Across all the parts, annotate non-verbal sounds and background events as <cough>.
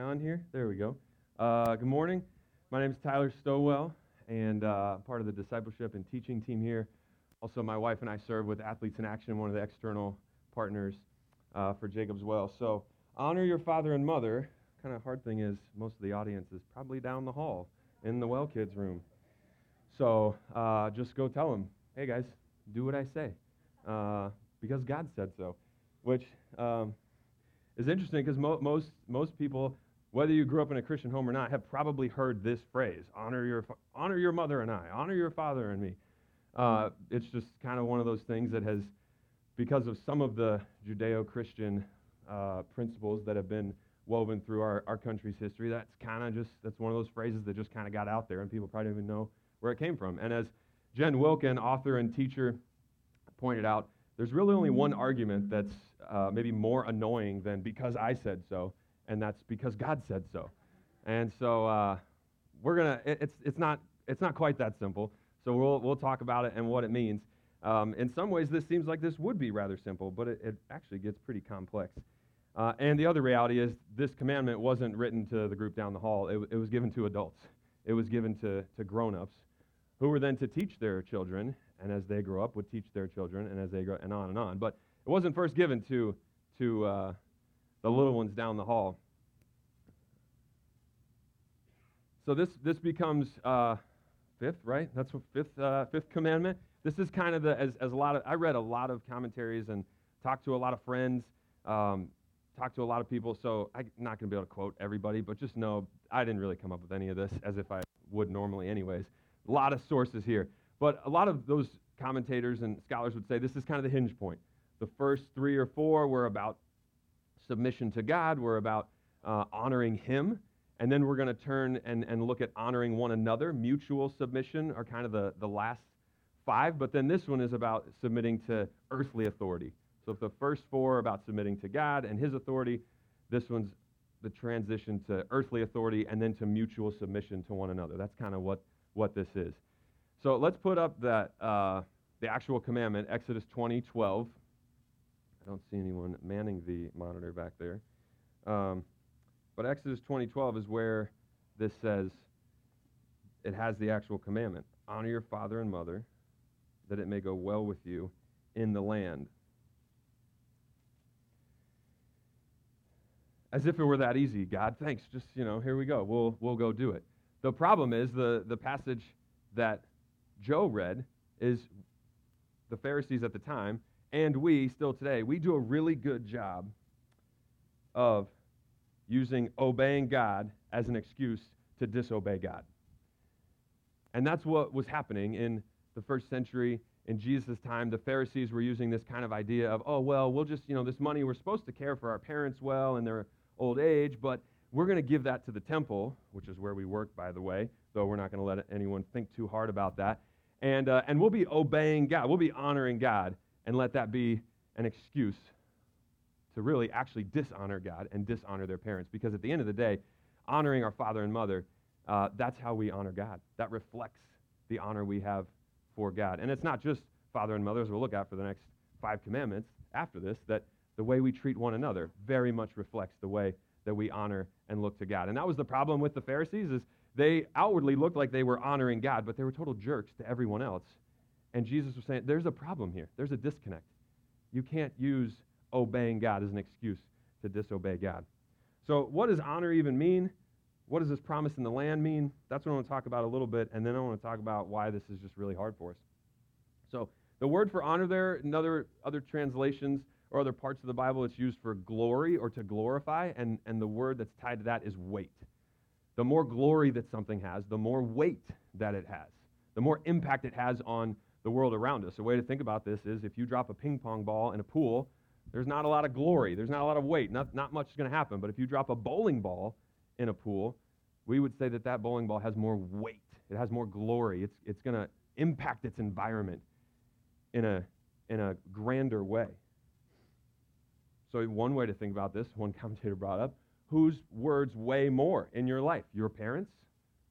on here? There we go. Uh, good morning. My name is Tyler Stowell, and uh, part of the discipleship and teaching team here. Also, my wife and I serve with Athletes in Action, one of the external partners uh, for Jacob's Well. So, honor your father and mother. Kind of hard thing is, most of the audience is probably down the hall in the Well Kids room. So, uh, just go tell them, hey guys, do what I say, uh, because God said so. Which um, is interesting because mo- most most people whether you grew up in a Christian home or not, have probably heard this phrase honor your, honor your mother and I, honor your father and me. Uh, it's just kind of one of those things that has, because of some of the Judeo Christian uh, principles that have been woven through our, our country's history, that's kind of just, that's one of those phrases that just kind of got out there and people probably don't even know where it came from. And as Jen Wilkin, author and teacher, pointed out, there's really only one argument that's uh, maybe more annoying than because I said so and that's because God said so. And so uh, we're gonna. It, it's it's not it's not quite that simple. So we'll we'll talk about it and what it means. Um, in some ways, this seems like this would be rather simple, but it, it actually gets pretty complex. Uh, and the other reality is, this commandment wasn't written to the group down the hall. It, it was given to adults. It was given to, to grown-ups, who were then to teach their children, and as they grow up, would teach their children, and as they grow, and on and on. But it wasn't first given to to uh, the little ones down the hall. So this, this becomes uh, fifth, right? That's what fifth, uh, fifth commandment. This is kind of the, as, as a lot of, I read a lot of commentaries and talked to a lot of friends, um, talked to a lot of people. So I'm not going to be able to quote everybody, but just know I didn't really come up with any of this as if I would normally, anyways. A lot of sources here. But a lot of those commentators and scholars would say this is kind of the hinge point. The first three or four were about submission to God, we're about uh, honoring Him. And then we're going to turn and, and look at honoring one another. Mutual submission are kind of the, the last five, but then this one is about submitting to earthly authority. So if the first four are about submitting to God and His authority, this one's the transition to earthly authority and then to mutual submission to one another. That's kind of what, what this is. So let's put up that, uh, the actual commandment, Exodus 20, 12. Don't see anyone manning the monitor back there. Um, but Exodus 20:12 is where this says it has the actual commandment. Honor your father and mother that it may go well with you in the land. As if it were that easy. God, thanks. Just, you know, here we go. We'll we'll go do it. The problem is the the passage that Joe read is the Pharisees at the time and we still today, we do a really good job of using obeying God as an excuse to disobey God. And that's what was happening in the first century in Jesus' time. The Pharisees were using this kind of idea of, oh, well, we'll just, you know, this money, we're supposed to care for our parents well in their old age, but we're going to give that to the temple, which is where we work, by the way, though we're not going to let anyone think too hard about that. And, uh, and we'll be obeying God, we'll be honoring God and let that be an excuse to really actually dishonor God and dishonor their parents. Because at the end of the day, honoring our father and mother, uh, that's how we honor God. That reflects the honor we have for God. And it's not just father and mother, as we'll look at for the next five commandments after this, that the way we treat one another very much reflects the way that we honor and look to God. And that was the problem with the Pharisees is they outwardly looked like they were honoring God, but they were total jerks to everyone else. And Jesus was saying, there's a problem here. There's a disconnect. You can't use obeying God as an excuse to disobey God. So, what does honor even mean? What does this promise in the land mean? That's what I want to talk about a little bit, and then I want to talk about why this is just really hard for us. So, the word for honor there, in other, other translations or other parts of the Bible, it's used for glory or to glorify, and, and the word that's tied to that is weight. The more glory that something has, the more weight that it has, the more impact it has on the world around us. A way to think about this is if you drop a ping pong ball in a pool, there's not a lot of glory, there's not a lot of weight, not, not much is going to happen. But if you drop a bowling ball in a pool, we would say that that bowling ball has more weight, it has more glory, it's, it's going to impact its environment in a, in a grander way. So, one way to think about this, one <laughs> commentator brought up, whose words weigh more in your life, your parents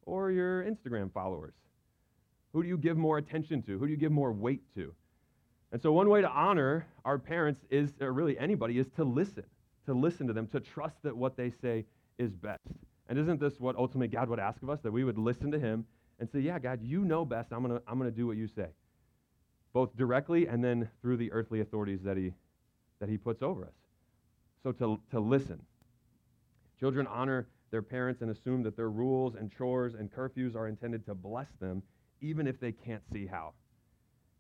or your Instagram followers? Who do you give more attention to? Who do you give more weight to? And so, one way to honor our parents is, or really anybody, is to listen, to listen to them, to trust that what they say is best. And isn't this what ultimately God would ask of us? That we would listen to him and say, Yeah, God, you know best. I'm going to I'm going to do what you say. Both directly and then through the earthly authorities that he, that he puts over us. So to, to listen. Children honor their parents and assume that their rules and chores and curfews are intended to bless them, even if they can't see how.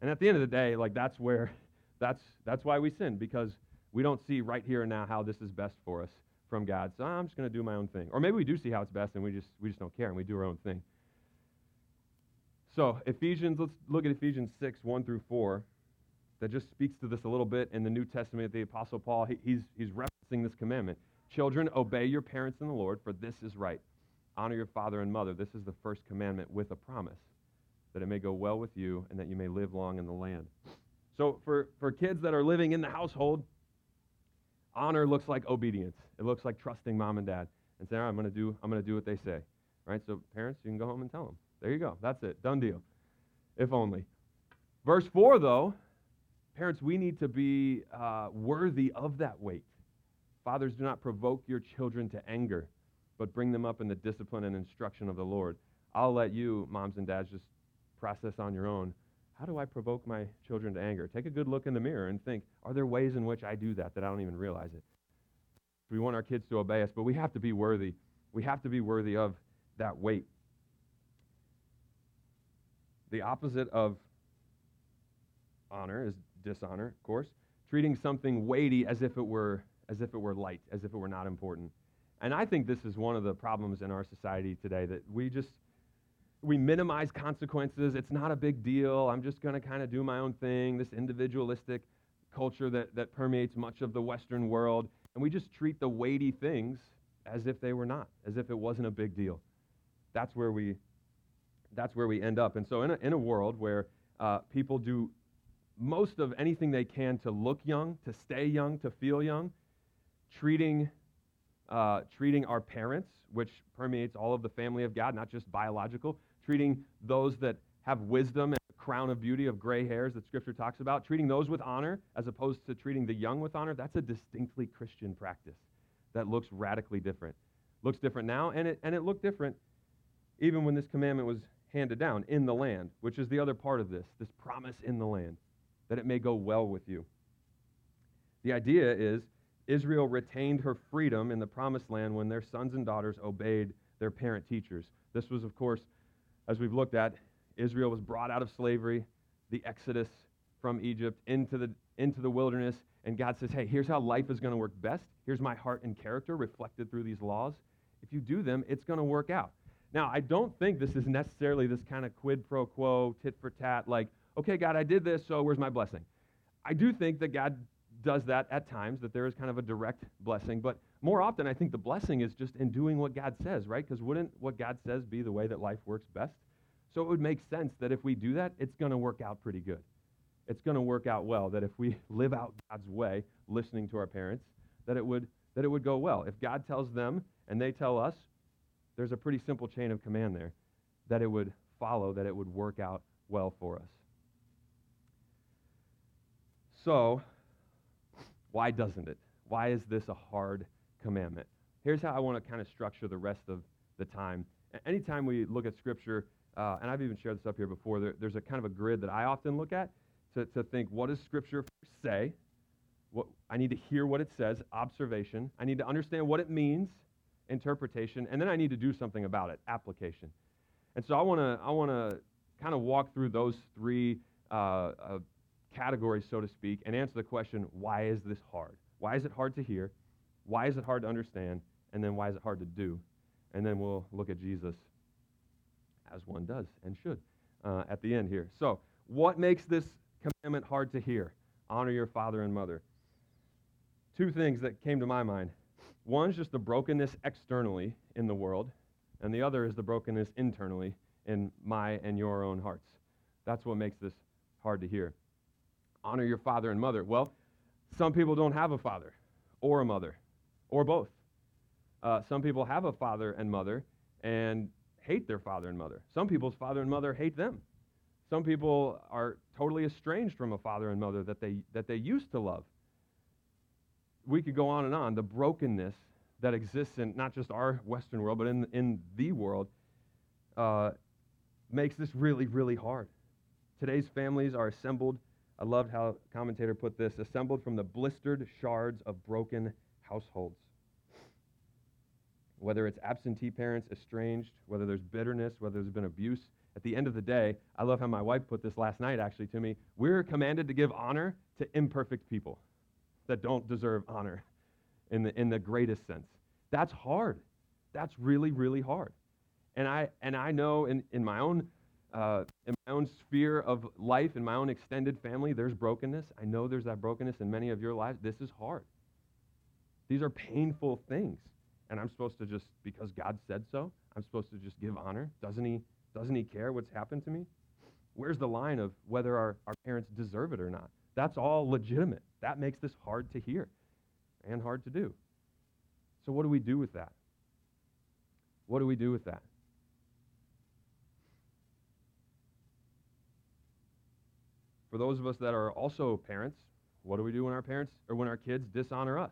And at the end of the day, like that's where, <laughs> that's, that's why we sin, because we don't see right here and now how this is best for us from God. So I'm just going to do my own thing. Or maybe we do see how it's best and we just, we just don't care and we do our own thing. So, Ephesians, let's look at Ephesians 6, 1 through 4. That just speaks to this a little bit in the New Testament. The Apostle Paul, he, he's, he's referencing this commandment. Children, obey your parents in the Lord, for this is right. Honor your father and mother. This is the first commandment with a promise that it may go well with you and that you may live long in the land. So, for, for kids that are living in the household, honor looks like obedience. It looks like trusting mom and dad and saying, I'm going to do I'm going to do what they say. Right? So, parents, you can go home and tell them. There you go. That's it. Done deal. If only. Verse 4, though, parents, we need to be uh, worthy of that weight. Fathers, do not provoke your children to anger, but bring them up in the discipline and instruction of the Lord. I'll let you, moms and dads, just process on your own. How do I provoke my children to anger? Take a good look in the mirror and think, are there ways in which I do that that I don't even realize it? We want our kids to obey us, but we have to be worthy. We have to be worthy of that weight. The opposite of honor is dishonor, of course. Treating something weighty as if it were as if it were light, as if it were not important. And I think this is one of the problems in our society today that we just we minimize consequences. It's not a big deal. I'm just going to kind of do my own thing. This individualistic culture that, that permeates much of the Western world. And we just treat the weighty things as if they were not, as if it wasn't a big deal. That's where we that's where we end up. And so, in a, in a world where uh, people do most of anything they can to look young, to stay young, to feel young, treating, uh, treating our parents, which permeates all of the family of God, not just biological, treating those that have wisdom and the crown of beauty of gray hairs that Scripture talks about, treating those with honor as opposed to treating the young with honor, that's a distinctly Christian practice that looks radically different. Looks different now, and it, and it looked different even when this commandment was handed down in the land, which is the other part of this, this promise in the land, that it may go well with you. The idea is Israel retained her freedom in the promised land when their sons and daughters obeyed their parent teachers. This was, of course, as we've looked at, Israel was brought out of slavery, the exodus from Egypt into the, into the wilderness, and God says, hey, here's how life is going to work best. Here's my heart and character reflected through these laws. If you do them, it's going to work out. Now, I don't think this is necessarily this kind of quid pro quo, tit for tat, like, okay, God, I did this, so where's my blessing? I do think that God does that at times, that there is kind of a direct blessing, but more often I think the blessing is just in doing what God says, right? Because wouldn't what God says be the way that life works best? So it would make sense that if we do that, it's going to work out pretty good. It's going to work out well, that if we <laughs> live out God's way, listening to our parents, that it would, that it would go well. If God tells them and they tell us, there's a pretty simple chain of command there that it would follow, that it would work out well for us. So, why doesn't it? Why is this a hard commandment? Here's how I want to kind of structure the rest of the time. Anytime we look at Scripture, uh, and I've even shared this up here before, there, there's a kind of a grid that I often look at to, to think what does Scripture say? What, I need to hear what it says, observation. I need to understand what it means, interpretation, and then I need to do something about it, application. And so I want to I want to kind of walk through those three uh, uh, categories, so to speak, and answer the question: Why is this hard? Why is it hard to hear? Why is it hard to understand? And then why is it hard to do? And then we'll look at Jesus as one does and should uh, at the end here. So, what makes this commandment hard to hear? Honor your father and mother. Two things that came to my mind. One is just the brokenness externally in the world, and the other is the brokenness internally in my and your own hearts. That's what makes this hard to hear. Honor your father and mother. Well, some people don't have a father or a mother or both. Uh, some people have a father and mother and hate their father and mother. Some people's father and mother hate them. Some people are totally estranged from a father and mother that they, that they used to love we could go on and on. The brokenness that exists in not just our Western world, but in, in the world, uh, makes this really, really hard. Today's families are assembled. I loved how commentator put this assembled from the blistered shards of broken households. Whether it's absentee parents, estranged, whether there's bitterness, whether there's been abuse, at the end of the day, I love how my wife put this last night actually to me. We're commanded to give honor to imperfect people that don't deserve honor in the, in the greatest sense. That's hard. That's really, really hard. And I, and I know in, in, my own, uh, in my own sphere of life, in my own extended family, there's brokenness. I know there's that brokenness in many of your lives. This is hard. These are painful things. And I'm supposed to just, because God said so, I'm supposed to just give honor. Doesn't He, doesn't he care what's happened to me? Where's the line of whether our, our parents deserve it or not? That's all legitimate. That makes this hard to hear and hard to do. So, what do we do with that? What do we do with that? For those of us that are also parents, what do we do when our parents or when our kids dishonor us?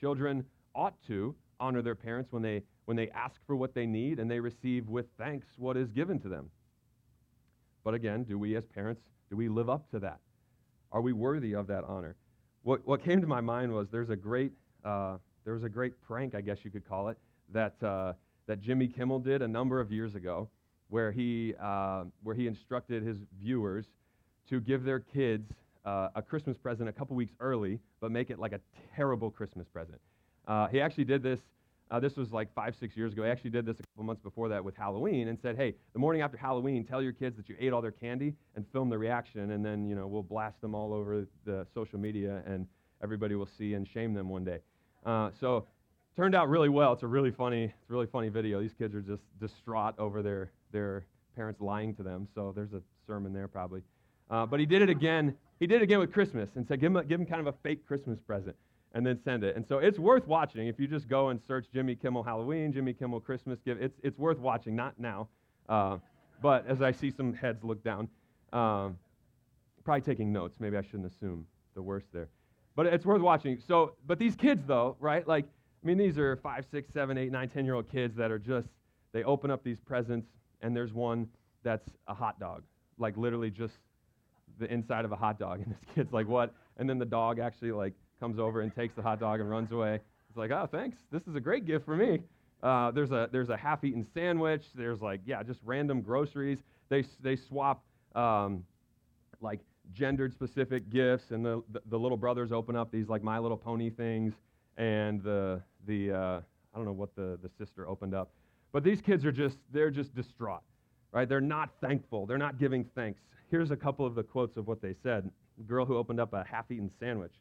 Children ought to honor their parents when they when they ask for what they need and they receive with thanks what is given to them. But again, do we as parents do we live up to that? Are we worthy of that honor? What what came to my mind was there's a great uh, there was a great prank, I guess you could call it, that uh, that Jimmy Kimmel did a number of years ago, where he uh, where he instructed his viewers to give their kids uh, a Christmas present a couple weeks early, but make it like a terrible Christmas present. Uh, he actually did this. Uh, this was like five, six years ago. He actually did this a couple months before that with Halloween and said, hey, the morning after Halloween, tell your kids that you ate all their candy and film the reaction, and then, you know, we'll blast them all over the social media and everybody will see and shame them one day. Uh, so turned out really well. It's a really funny, it's a really funny video. These kids are just distraught over their, their parents lying to them. So there's a sermon there probably. Uh, but he did it again. He did it again with Christmas and said, give him, a, give him kind of a fake Christmas present and then send it. And so it's worth watching. If you just go and search Jimmy Kimmel Halloween, Jimmy Kimmel Christmas gift, it's, it's worth watching, not now. Uh, but as I see some heads look down, um, probably taking notes. Maybe I shouldn't assume the worst there. But it's worth watching. So, but these kids, though, right? Like, I mean, these are five, six, seven, eight, nine, ten year old kids that are just, they open up these presents, and there's one that's a hot dog. Like, literally just the inside of a hot dog. <laughs> And this kid's like, what? And then the dog actually, like, comes over and takes the hot dog and runs away. It's like, oh, thanks. This is a great gift for me. Uh, there's a there's a half-eaten sandwich. There's like yeah, just random groceries. They they swap um, like gendered specific gifts, and the, the, the little brothers open up these like My Little Pony things, and the the uh, I don't know what the the sister opened up, but these kids are just they're just distraught, right? They're not thankful. They're not giving thanks. Here's a couple of the quotes of what they said. The girl who opened up a half-eaten sandwich.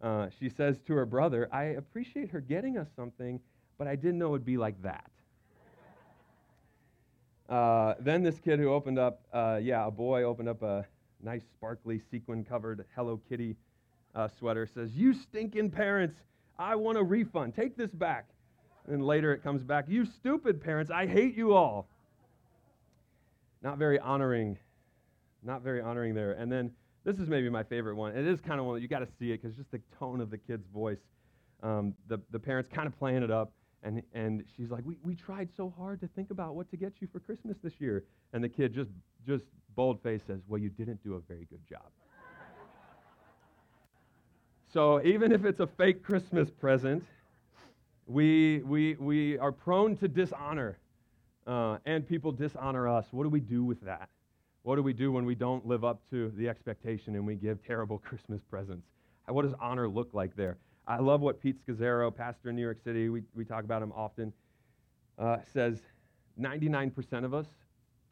Uh, she says to her brother, I appreciate her getting us something, but I didn't know it would be like that. Uh, then this kid who opened up, uh, yeah, a boy opened up a nice, sparkly, sequin covered Hello Kitty uh, sweater, says, You stinking parents, I want a refund. Take this back. And later it comes back, You stupid parents, I hate you all. Not very honoring, not very honoring there. And then this is maybe my favorite one. It is kind of one that you got to see it because just the tone of the kid's voice. Um, the, the parents kind of playing it up. And, and she's like, we, we tried so hard to think about what to get you for Christmas this year. And the kid just, just bold face says, Well, you didn't do a very good job. <laughs> so even if it's a fake Christmas present, we, we, we are prone to dishonor. Uh, and people dishonor us. What do we do with that? What do we do when we don't live up to the expectation and we give terrible <laughs> Christmas presents? What does honor look like there? I love what Pete Scazzero, pastor in New York City, we, we talk about him often, uh, says 99% of us,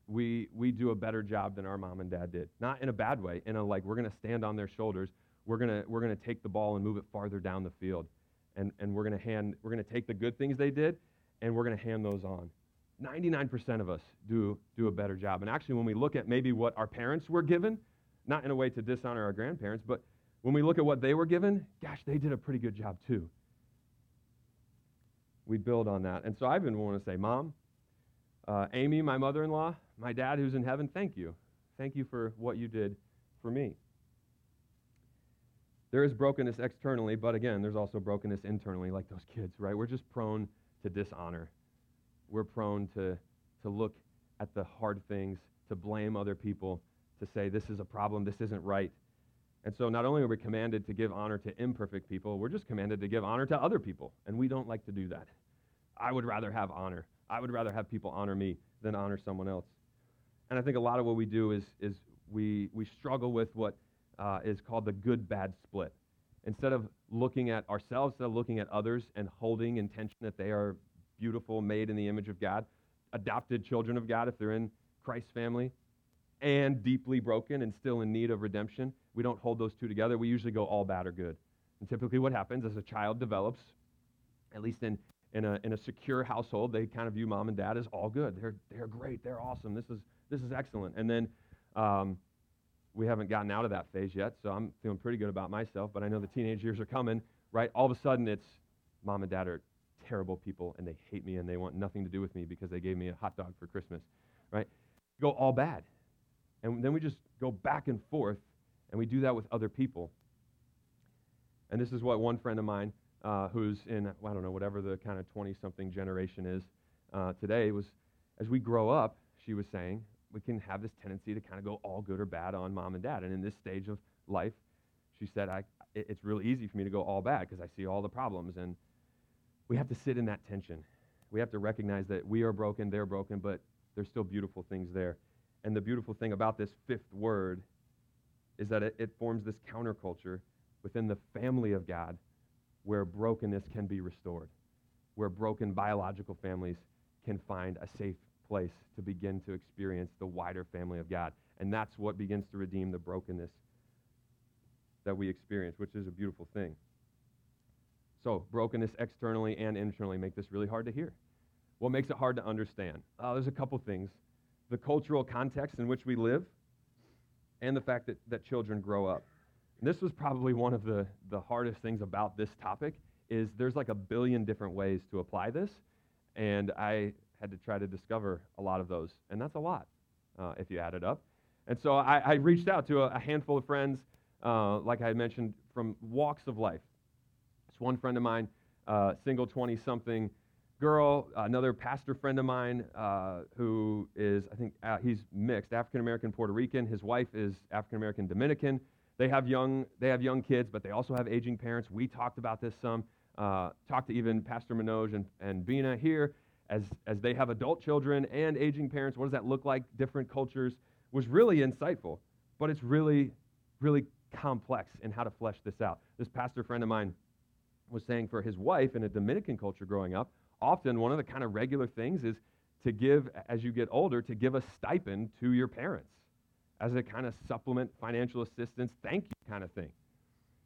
we, we do a better job than our mom and dad did. Not in a bad way, in a like, we're going to stand on their shoulders. We're going we're gonna take the ball and move it farther down the field. And, and we're going to hand, we're going to take the good things they did and we're going to hand those on. 99% of us do, do a better job. And actually, when we look at maybe what our parents were given, not in a way to dishonor our grandparents, but when we look at what they were given, gosh, they did a pretty good job too. We build on that. And so I've been wanting to say, Mom, uh, Amy, my mother in law, my dad who's in heaven, thank you. Thank you for what you did for me. There is brokenness externally, but again, there's also brokenness internally, like those kids, right? We're just prone to dishonor. We're prone to, to look at the hard things, to blame other people, to say, this is a problem, this isn't right. And so not only are we commanded to give honor to imperfect people, we're just commanded to give honor to other people. And we don't like to do that. I would rather have honor. I would rather have people honor me than honor someone else. And I think a lot of what we do is, is we, we struggle with what uh, is called the good bad split. Instead of looking at ourselves, instead of looking at others and holding intention that they are beautiful, made in the image of God, adopted children of God if they're in Christ's family, and deeply broken and still in need of redemption, we don't hold those two together. We usually go all bad or good. And typically, what happens as a child develops, at least in, in, a, in a secure household, they kind of view mom and dad as all good. They're, they're great. They're awesome. This is, this is excellent. And then um, we haven't gotten out of that phase yet, so I'm feeling pretty good about myself, but I know the teenage years are coming, right? All of a sudden, it's mom and dad are terrible people and they hate me and they want nothing to do with me because they gave me a hot dog for Christmas, right? Go all bad. And then we just go back and forth, and we do that with other people. And this is what one friend of mine, uh, who's in, I don't know, whatever the kind of 20 something generation is uh, today, was as we grow up, she was saying, we can have this tendency to kind of go all good or bad on mom and dad. And in this stage of life, she said, I, it's really easy for me to go all bad because I see all the problems. And we have to sit in that tension. We have to recognize that we are broken, they're broken, but there's still beautiful things there. And the beautiful thing about this fifth word is that it, it forms this counterculture within the family of God where brokenness can be restored, where broken biological families can find a safe place to begin to experience the wider family of God. And that's what begins to redeem the brokenness that we experience, which is a beautiful thing. So, brokenness externally and internally make this really hard to hear. What makes it hard to understand? Uh, there's a couple things the cultural context in which we live, and the fact that, that children grow up. And this was probably one of the, the hardest things about this topic is there's like a billion different ways to apply this, and I had to try to discover a lot of those, and that's a lot uh, if you add it up. And so I, I reached out to a, a handful of friends, uh, like I mentioned, from walks of life. One friend of mine, uh, single 20 something girl, another pastor friend of mine uh, who is, I think, uh, he's mixed, African American, Puerto Rican. His wife is African American, Dominican. They have young, they have young kids, but they also have aging parents. We talked about this some. Uh, talked to even Pastor Manoj and, and Bina here as, as they have adult children and aging parents. What does that look like? Different cultures was really insightful, but it's really, really complex in how to flesh this out. This pastor friend of mine was saying for his wife in a Dominican culture growing up, often one of the kind of regular things is to give, as you get older, to give a stipend to your parents as a kind of supplement, financial assistance, thank you kind of thing.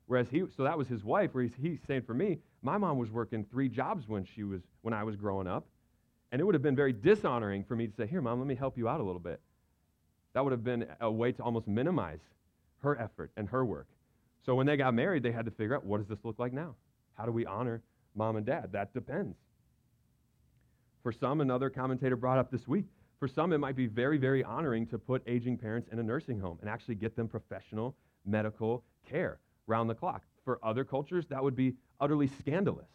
Whereas he, so that was his wife, where he's, he's saying for me, my mom was working three jobs when she was, when I was growing up. And it would have been very dishonoring for me to say, here, mom, let me help you out a little bit. That would have been a way to almost minimize her effort and her work. So when they got married, they had to figure out what does this look like now? How do we honor mom and dad? That depends. For some, another commentator brought up this week, for some, it might be very, very honoring to put aging parents in a nursing home and actually get them professional medical care round the clock. For other cultures, that would be utterly scandalous.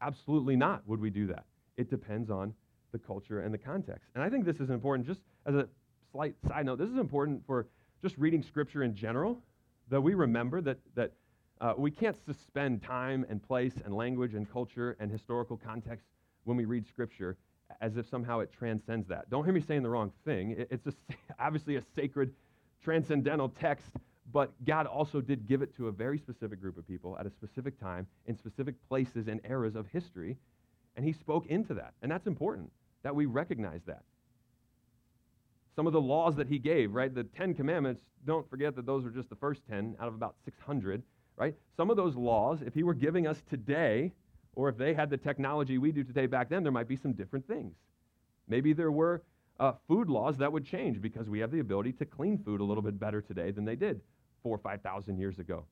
Absolutely not would we do that. It depends on the culture and the context. And I think this is important, just as a slight side note, this is important for just reading scripture in general, that we remember that, that uh, we can't suspend time and place and language and culture and historical context when we read Scripture as if somehow it transcends that. Don't hear me saying the wrong thing. It's a, <laughs> obviously a sacred, transcendental text, but God also did give it to a very specific group of people at a specific time in specific places and eras of history, and He spoke into that. And that's important that we recognize that. Some of the laws that He gave, right? The Ten Commandments, don't forget that those are just the first 10 out of about 600, right? Some of those laws, if He were giving us today, or if they had the technology we do today back then, there might be some different things. Maybe there were uh, food laws that would change because we have the ability to clean food a little bit better today than they did four or 5,000 years ago.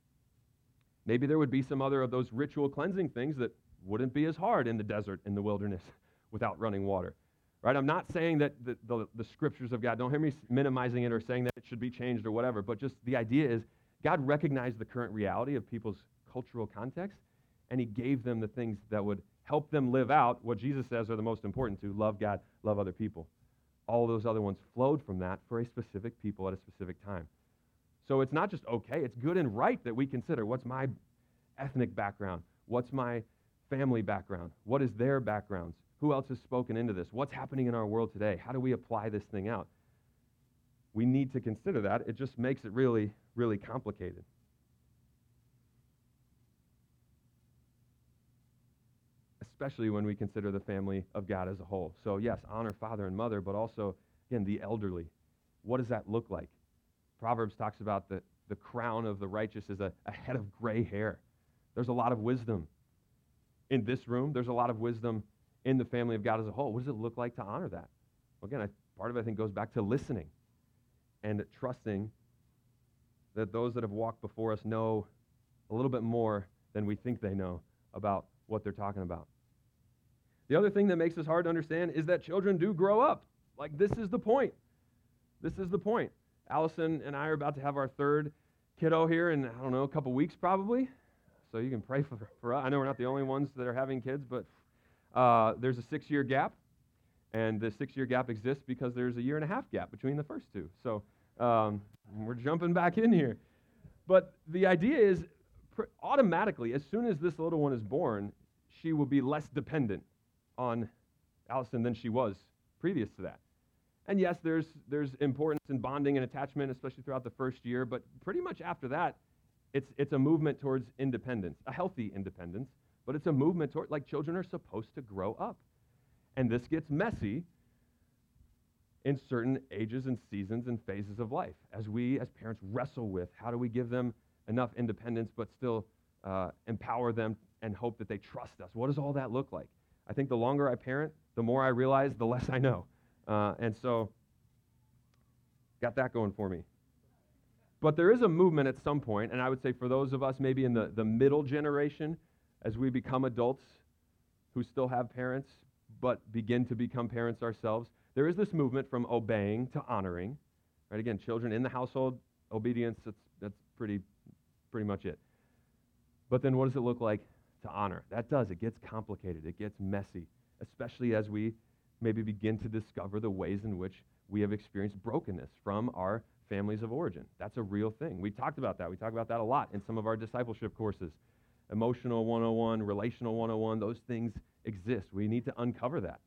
Maybe there would be some other of those ritual cleansing things that wouldn't be as hard in the desert, in the wilderness, <laughs> without running water. Right? I'm not saying that the, the, the scriptures of God, don't hear me minimizing it or saying that it should be changed or whatever, but just the idea is God recognized the current reality of people's cultural context, and He gave them the things that would help them live out what Jesus says are the most important to love God, love other people. All those other ones flowed from that for a specific people at a specific time. So it's not just okay, it's good and right that we consider what's my ethnic background? What's my family background? What is their backgrounds? Who else has spoken into this? What's happening in our world today? How do we apply this thing out? We need to consider that. It just makes it really, really complicated. especially when we consider the family of God as a whole. So, yes, honor father and mother, but also, again, the elderly. What does that look like? Proverbs talks about the, the crown of the righteous is a, a head of gray hair. There's a lot of wisdom in this room. There's a lot of wisdom in the family of God as a whole. What does it look like to honor that? Again, I, part of it, I think, goes back to listening and trusting that those that have walked before us know a little bit more than we think they know about what they're talking about. The other thing that makes this hard to understand is that children do grow up. Like, this is the point. This is the point. Allison and I are about to have our third kiddo here in, I don't know, a couple weeks probably. So you can pray <laughs> for, for us. I know we're not the only ones that are having kids, but uh, there's a six year gap. And the six year gap exists because there's a year and a half gap between the first two. So um, we're jumping back in here. But the idea is pr- automatically, as soon as this little one is born, she will be less dependent on Allison than she was previous to that. And yes, there's, there's importance in bonding and attachment, especially throughout the first year, but pretty much after that, it's, it's a movement towards independence, a healthy independence, but it's a movement toward, like children are supposed to grow up. And this gets messy in certain ages and seasons and phases of life as we, as parents, wrestle with how do we give them enough independence but still uh, empower them and hope that they trust us. What does all that look like? I think the longer I parent, the more I realize, the less I know. Uh, and so, got that going for me. But there is a movement at some point, and I would say for those of us maybe in the, the middle generation, as we become adults who still have parents, but begin to become parents ourselves, there is this movement from obeying to honoring. Right? Again, children in the household, obedience, that's, that's pretty, pretty much it. But then what does it look like to honor. That does, it gets complicated, it gets messy, especially as we maybe begin to discover the ways in which we have experienced brokenness from our families of origin. That's a real thing. We talked about that. We talk about that a lot in some of our discipleship courses. Emotional 101, relational 101, those things exist. We need to uncover that.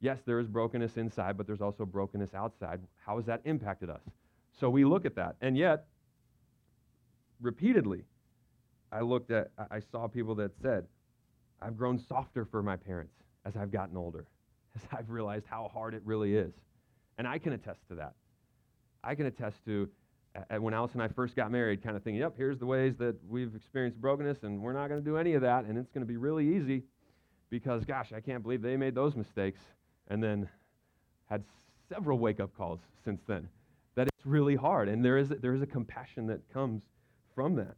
Yes, there is brokenness inside, but there's also brokenness outside. How has that impacted us? So we look at that. And yet, repeatedly, I looked at, I saw people that said, I've grown softer for my parents as I've gotten older, <laughs> as I've realized how hard it really is. And I can attest to that. I can attest to uh, when Alice and I first got married, kind of thinking, yep, here's the ways that we've experienced brokenness, and we're not going to do any of that, and it's going to be really easy because, gosh, I can't believe they made those mistakes. And then had several wake up calls since then that it's really hard. And there is, there is a compassion that comes from that.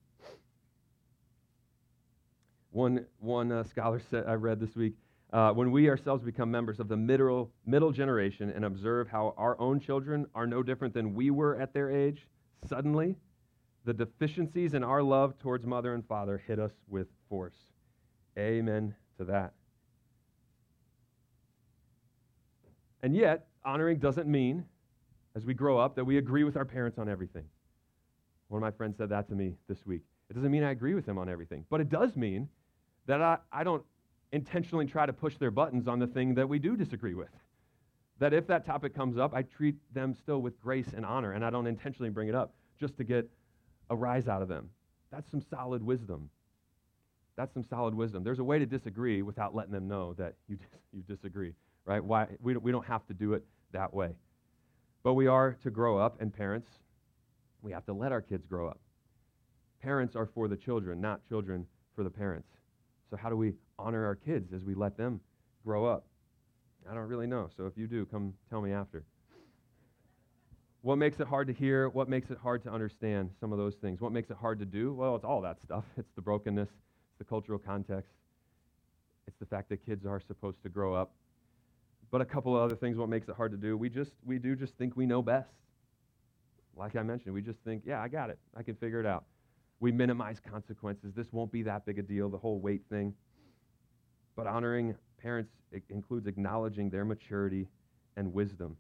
One, one uh, scholar said, I read this week uh, when we ourselves become members of the middle, middle generation and observe how our own children are no different than we were at their age, suddenly the deficiencies in our love towards mother and father hit us with force. Amen to that. And yet, honoring doesn't mean, as we grow up, that we agree with our parents on everything. One of my friends said that to me this week. It doesn't mean I agree with them on everything, but it does mean that I, I don't intentionally try to push their buttons on the thing that we do disagree with. That if that topic comes up, I treat them still with grace and honor, and I don't intentionally bring it up just to get a rise out of them. That's some solid wisdom. That's some solid wisdom. There's a way to disagree without letting them know that you, dis- you disagree, right? Why, we, we don't have to do it that way. But we are to grow up, and parents, we have to let our kids grow up. Parents are for the children, not children for the parents. So, how do we honor our kids as we let them grow up? I don't really know. So, if you do, come tell me after. What makes it hard to hear? What makes it hard to understand? Some of those things. What makes it hard to do? Well, it's all that stuff. <laughs> It's the brokenness, it's the cultural context, it's the fact that kids are supposed to grow up. But a couple of other things what makes it hard to do. We just we do just think we know best. like I mentioned, we just think, yeah, I got it. I can figure it out. We minimize consequences. This won't be that big a deal, the whole weight thing. But honoring parents includes acknowledging their maturity and wisdom.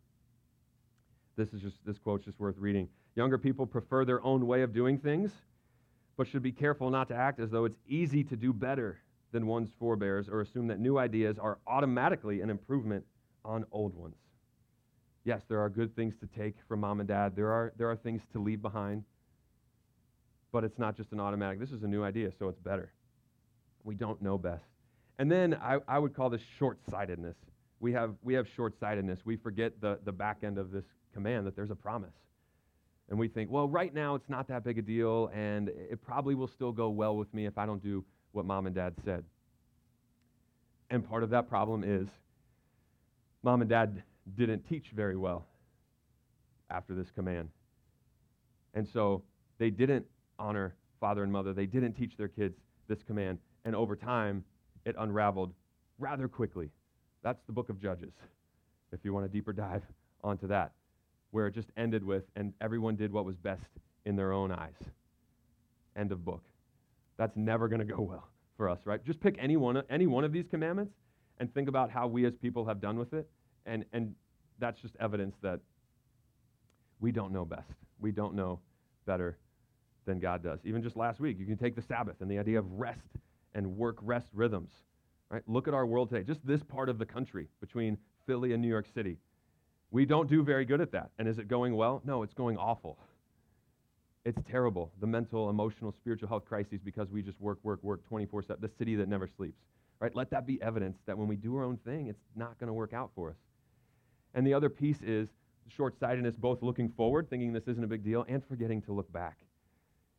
This is just this quote's just worth reading. Younger people prefer their own way of doing things, but should be careful not to act as though it's easy to do better than one's forebears or assume that new ideas are automatically an improvement on old ones. Yes, there are good things to take from mom and dad. There are, there are things to leave behind. But it's not just an automatic, this is a new idea, so it's better. We don't know best. And then I, I would call this short sightedness. We have, we have short sightedness. We forget the, the back end of this command that there's a promise. And we think, well, right now it's not that big a deal, and it probably will still go well with me if I don't do what mom and dad said. And part of that problem is mom and dad didn't teach very well after this command. And so they didn't honor father and mother. They didn't teach their kids this command. And over time, it unraveled rather quickly. That's the book of Judges, if you want a deeper dive onto that, where it just ended with, and everyone did what was best in their own eyes. End of book. That's never going to go well for us, right? Just pick any one, any one of these commandments and think about how we as people have done with it. And, and that's just evidence that we don't know best. We don't know better than God does. Even just last week, you can take the Sabbath and the idea of rest and work rest rhythms. Right? Look at our world today, just this part of the country between Philly and New York City. We don't do very good at that. And is it going well? No, it's going awful. It's terrible. The mental, emotional, spiritual health crises because we just work, work, work 24 7. The city that never sleeps. Right? Let that be evidence that when we do our own thing, it's not going to work out for us. And the other piece is short sightedness, both looking forward, thinking this isn't a big deal, and forgetting to look back.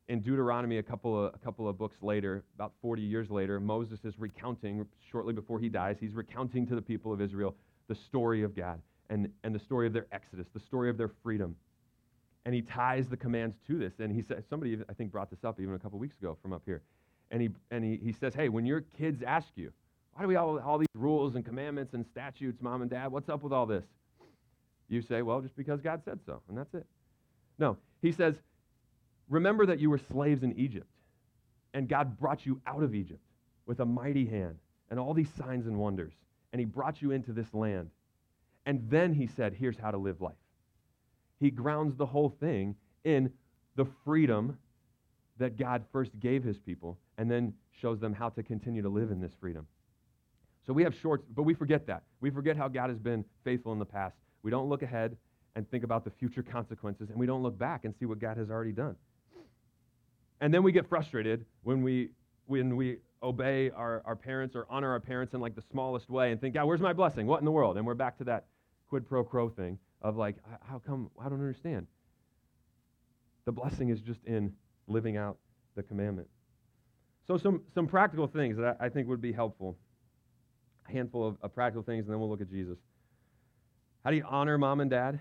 In Deuteronomy, a couple of, a couple of books later, about 40 years later, Moses is recounting, shortly before he dies, he's recounting to the people of Israel the story of God and, and the story of their exodus, the story of their freedom and he ties the commands to this. And he says, somebody I think brought this up even a couple weeks ago from up here. And he and he, he says, hey, when your kids ask you, why do we all all these rules and commandments and statutes, mom and dad? What's up with all this? You say, well, just because God said so, and that's it. No, he says, remember that you were slaves in Egypt, and God brought you out of Egypt with a mighty hand and all these signs and wonders, and he brought you into this land. And then he said, here's how to live life he grounds the whole thing in the freedom that God first gave his people and then shows them how to continue to live in this freedom. So we have shorts, but we forget that. We forget how God has been faithful in the past. We don't look ahead and think about the future consequences, and we don't look back and see what God has already done. And then we get frustrated when we when we obey our, our parents or honor our parents in like the smallest way and think, God, where's my blessing? What in the world? And we're back to that quid pro quo thing of like, how come? I don't understand. The blessing is just in living out the commandment. So, some, some practical things that I, I think would be helpful. A handful of, of practical things, and then we'll look at Jesus. How do you honor mom and dad?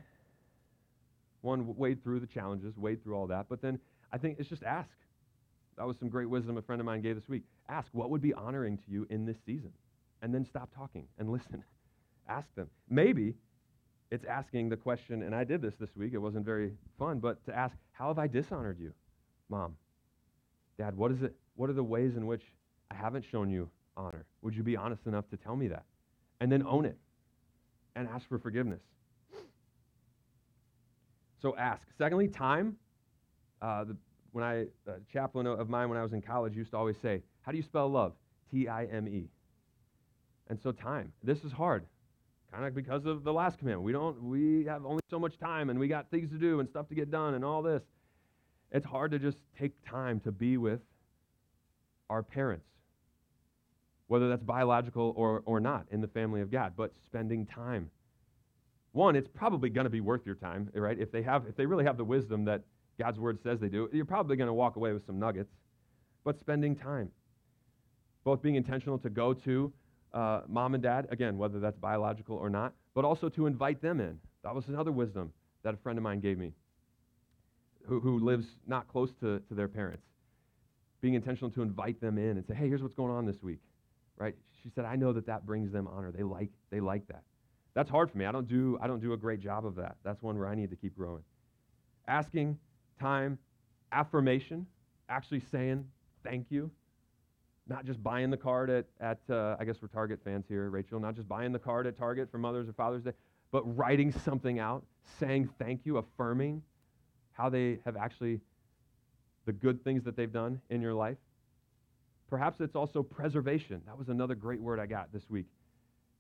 One, wade through the challenges, wade through all that. But then I think it's just ask. That was some great wisdom a friend of mine gave this week. Ask, what would be honoring to you in this season? And then stop talking and <laughs> listen. ask them. Maybe it's asking the question, and I did this this week. It wasn't very fun, but to ask, how have I dishonored you, mom, dad? What is it? What are the ways in which I haven't shown you honor? Would you be honest enough to tell me that, and then own it, and ask for forgiveness? So ask. Secondly, time. Uh, the, when I a chaplain of mine when I was in college used to always say, "How do you spell love?" T I M E. And so time. This is hard kind of because of the last commandment. We don't we have only so much time and we got things to do and stuff to get done and all this. It's hard to just take time to be with our parents. Whether that's biological or, or not in the family of God, but spending time. One, it's probably going to be worth your time, right? If they have if they really have the wisdom that God's word says they do, you're probably going to walk away with some nuggets. But spending time. Both being intentional to go to uh, mom and dad, again, whether that's biological or not, but also to invite them in. That was another wisdom that a friend of mine gave me who, who lives not close to, to their parents. Being intentional to invite them in and say, hey, here's what's going on this week, right? She said, I know that that brings them honor. They like, they like that. That's hard for me. I don't, do, I don't do a great job of that. That's one where I need to keep growing. asking time, affirmation, actually saying thank you, not just buying the card at, at uh, I guess we're Target fans here, Rachel, not just buying the card at Target for Mother's or Father's Day, but writing something out, saying thank you, affirming how they have actually, the good things that they've done in your life. Perhaps it's also preservation. That was another great word I got this week.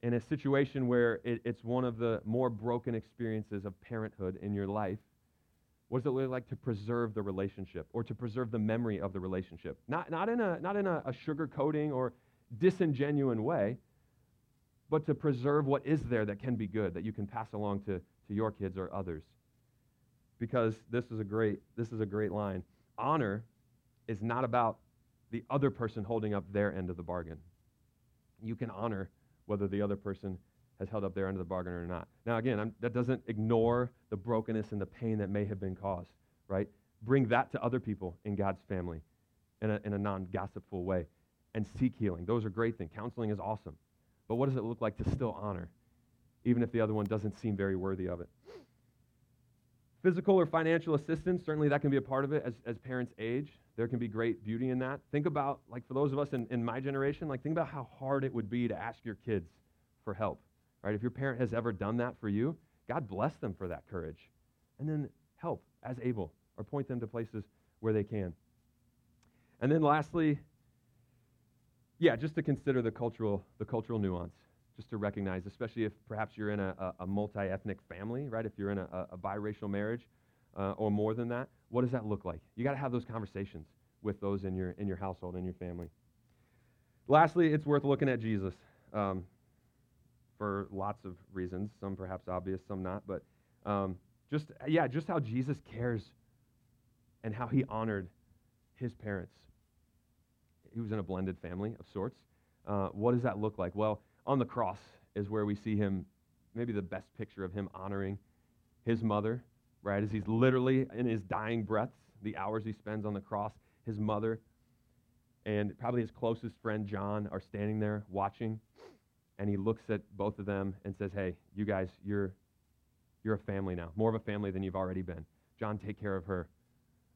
In a situation where it, it's one of the more broken experiences of parenthood in your life, what does it look like to preserve the relationship or to preserve the memory of the relationship? Not, not in, a, not in a, a sugarcoating or disingenuine way, but to preserve what is there that can be good, that you can pass along to, to your kids or others. Because this is a great, this is a great line. Honor is not about the other person holding up their end of the bargain. You can honor whether the other person has held up their end of the bargain or not. Now, again, I'm, that doesn't ignore the brokenness and the pain that may have been caused, right? Bring that to other people in God's family in a, in a non gossipful way and seek healing. Those are great things. Counseling is awesome. But what does it look like to still honor, even if the other one doesn't seem very worthy of it? Physical or financial assistance, certainly that can be a part of it as, as parents age. There can be great beauty in that. Think about, like for those of us in, in my generation, like think about how hard it would be to ask your kids for help Right? If your parent has ever done that for you, God bless them for that courage. And then help as able or point them to places where they can. And then lastly, yeah, just to consider the cultural, the cultural nuance, just to recognize, especially if perhaps you're in a, a multi-ethnic family, right? If you're in a, a biracial marriage uh, or more than that, what does that look like? You got to have those conversations with those in your, in your household, in your family. Lastly, it's worth looking at Jesus. Um, for lots of reasons, some perhaps obvious, some not. But um, just, yeah, just how Jesus cares and how he honored his parents. He was in a blended family of sorts. Uh, what does that look like? Well, on the cross is where we see him, maybe the best picture of him honoring his mother, right? As he's literally in his dying breaths, the hours he spends on the cross, his mother and probably his closest friend John are standing there watching and he looks at both of them and says, Hey, you guys, you're, you're a family now, more of a family than you've already been. John, take care of her.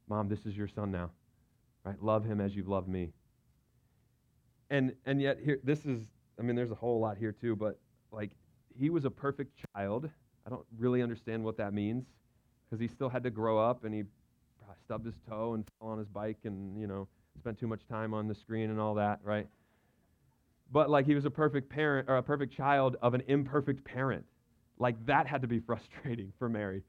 Mom, this is your son now. Right? Love him as you've loved me. And and yet here this is I mean there's a whole lot here too, but like he was a perfect child. I don't really understand what that means because he still had to grow up and he stubbed his toe and fell on his bike and, you know, spent too much time on the screen and all that, right? but like he was a perfect parent or a perfect child of an imperfect parent. Like that had to be <laughs> frustrating for Mary.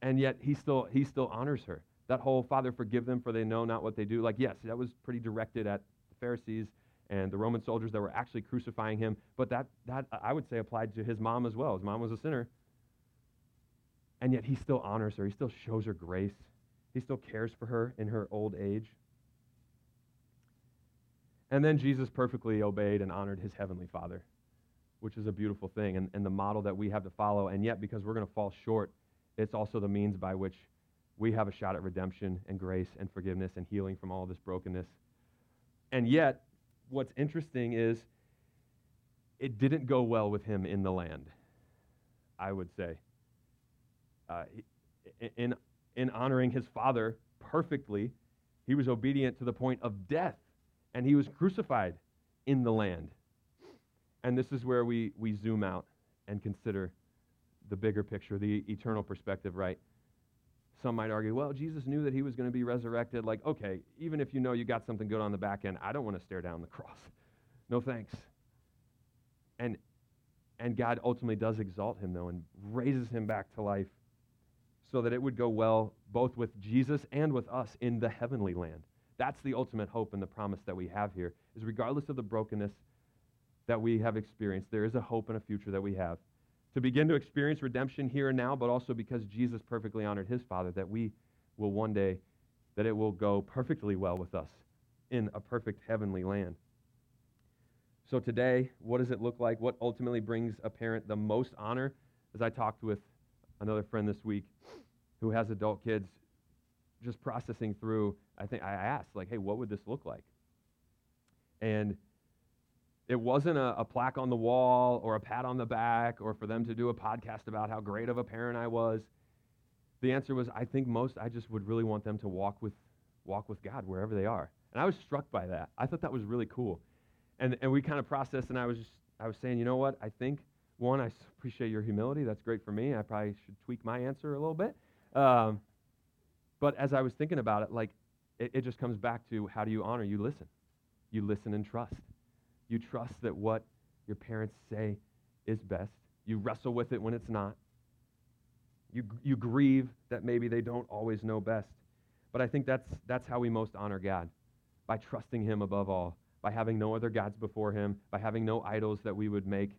And yet he still he still honors her. That whole Father forgive them for they know not what they do. Like yes, that was pretty directed at the Pharisees and the Roman soldiers that were actually crucifying him, but that that I would say applied to his mom as well. His mom was a sinner. And yet he still honors her. He still shows her grace. He still cares for her in her old age. And then Jesus perfectly obeyed and honored his heavenly Father, which is a beautiful thing and, and the model that we have to follow. And yet, because we're going to fall short, it's also the means by which we have a shot at redemption and grace and forgiveness and healing from all this brokenness. And yet, what's interesting is it didn't go well with him in the land, I would say. Uh, in, in honoring his father perfectly, he was obedient to the point of death and he was crucified in the land. And this is where we, we zoom out and consider the bigger picture, the eternal perspective, right? Some might argue, well, Jesus knew that he was going to be resurrected. Like, okay, even if you know you got something good on the back end, I don't want to stare down the cross. <laughs> No thanks. And, and God ultimately does exalt him, though, and raises him back to life so that it would go well both with Jesus and with us in the heavenly land. That's the ultimate hope and the promise that we have here, is regardless of the brokenness that we have experienced, there is a hope and a future that we have. To begin to experience redemption here and now, but also because Jesus perfectly honored his Father, that we will one day, that it will go perfectly well with us in a perfect heavenly land. So today, what does it look like? What ultimately brings a parent the most honor? As I talked with another friend this week who has adult kids, just processing through, I think I asked, like, hey, what would this look like? And it wasn't a, a, plaque on the wall or a pat on the back or for them to do a podcast about how great of a parent I was. the answer was, I think most, I just would really want them to walk with, walk with God wherever they are. And I was struck by that. I thought that was really cool. And, and we kind of processed, and I was just, I was saying, you know what? I think, one, I appreciate your humility. That's great for me. I probably should tweak my answer a little bit. Um, but as I was thinking about it, like, it, it just comes back to how do you honor? You listen. You listen and trust. You trust that what your parents say is best. You wrestle with it when it's not. You, you grieve that maybe they don't always know best. But I think that's, that's how we most honor God by trusting Him above all, by having no other gods before Him, by having no idols that we would make,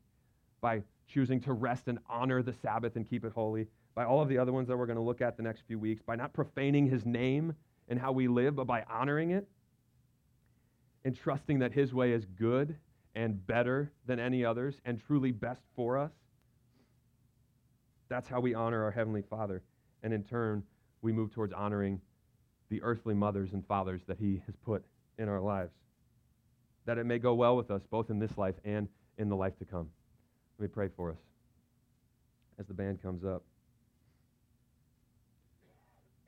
by choosing to rest and honor the Sabbath and keep it holy, by all of the other ones that we're going to look at the next few weeks, by not profaning His name and how we live, but by honoring it and trusting that His way is good and better than any others and truly best for us. That's how we honor our Heavenly Father. And in turn, we move towards honoring the earthly mothers and fathers that He has put in our lives. That it may go well with us, both in this life and in the life to come. Let me pray for us as the band comes up.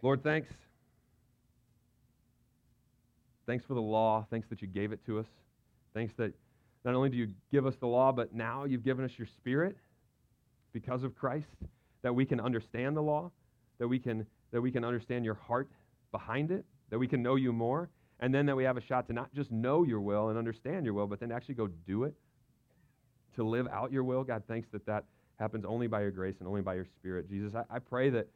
Lord, thanks. Thanks for the law. Thanks that you gave it to us. Thanks that not only do you give us the law, but now you've given us your spirit because of Christ, that we can understand the law, that we can, that we can understand your heart behind it, that we can know you more, and then that we have a shot to not just know your will and understand your will, but then actually go do it, to live out your will. God, thanks that that happens only by your grace and only by your spirit. Jesus, I, I pray that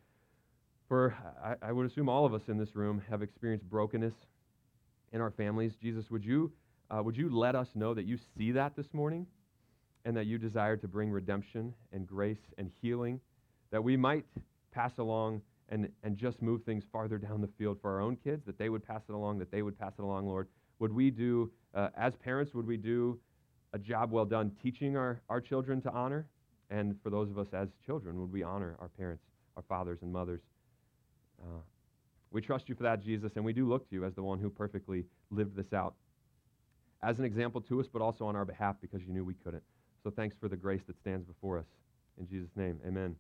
for, I, I would assume all of us in this room have experienced brokenness in our families. Jesus, would you, uh, would you let us know that you see that this morning? and that you desire to bring redemption and grace and healing, that we might pass along and, and just move things farther down the field for our own kids, that they would pass it along, that they would pass it along, Lord. Would we do, uh, as parents, would we do a job well done teaching our, our children to honor? And for those of us as children, would we honor our parents, our fathers and mothers? Uh, we trust you for that, Jesus, and we do look to you as the one who perfectly lived this out as an example to us, but also on our behalf because you knew we couldn't. So thanks for the grace that stands before us. In Jesus' name, amen.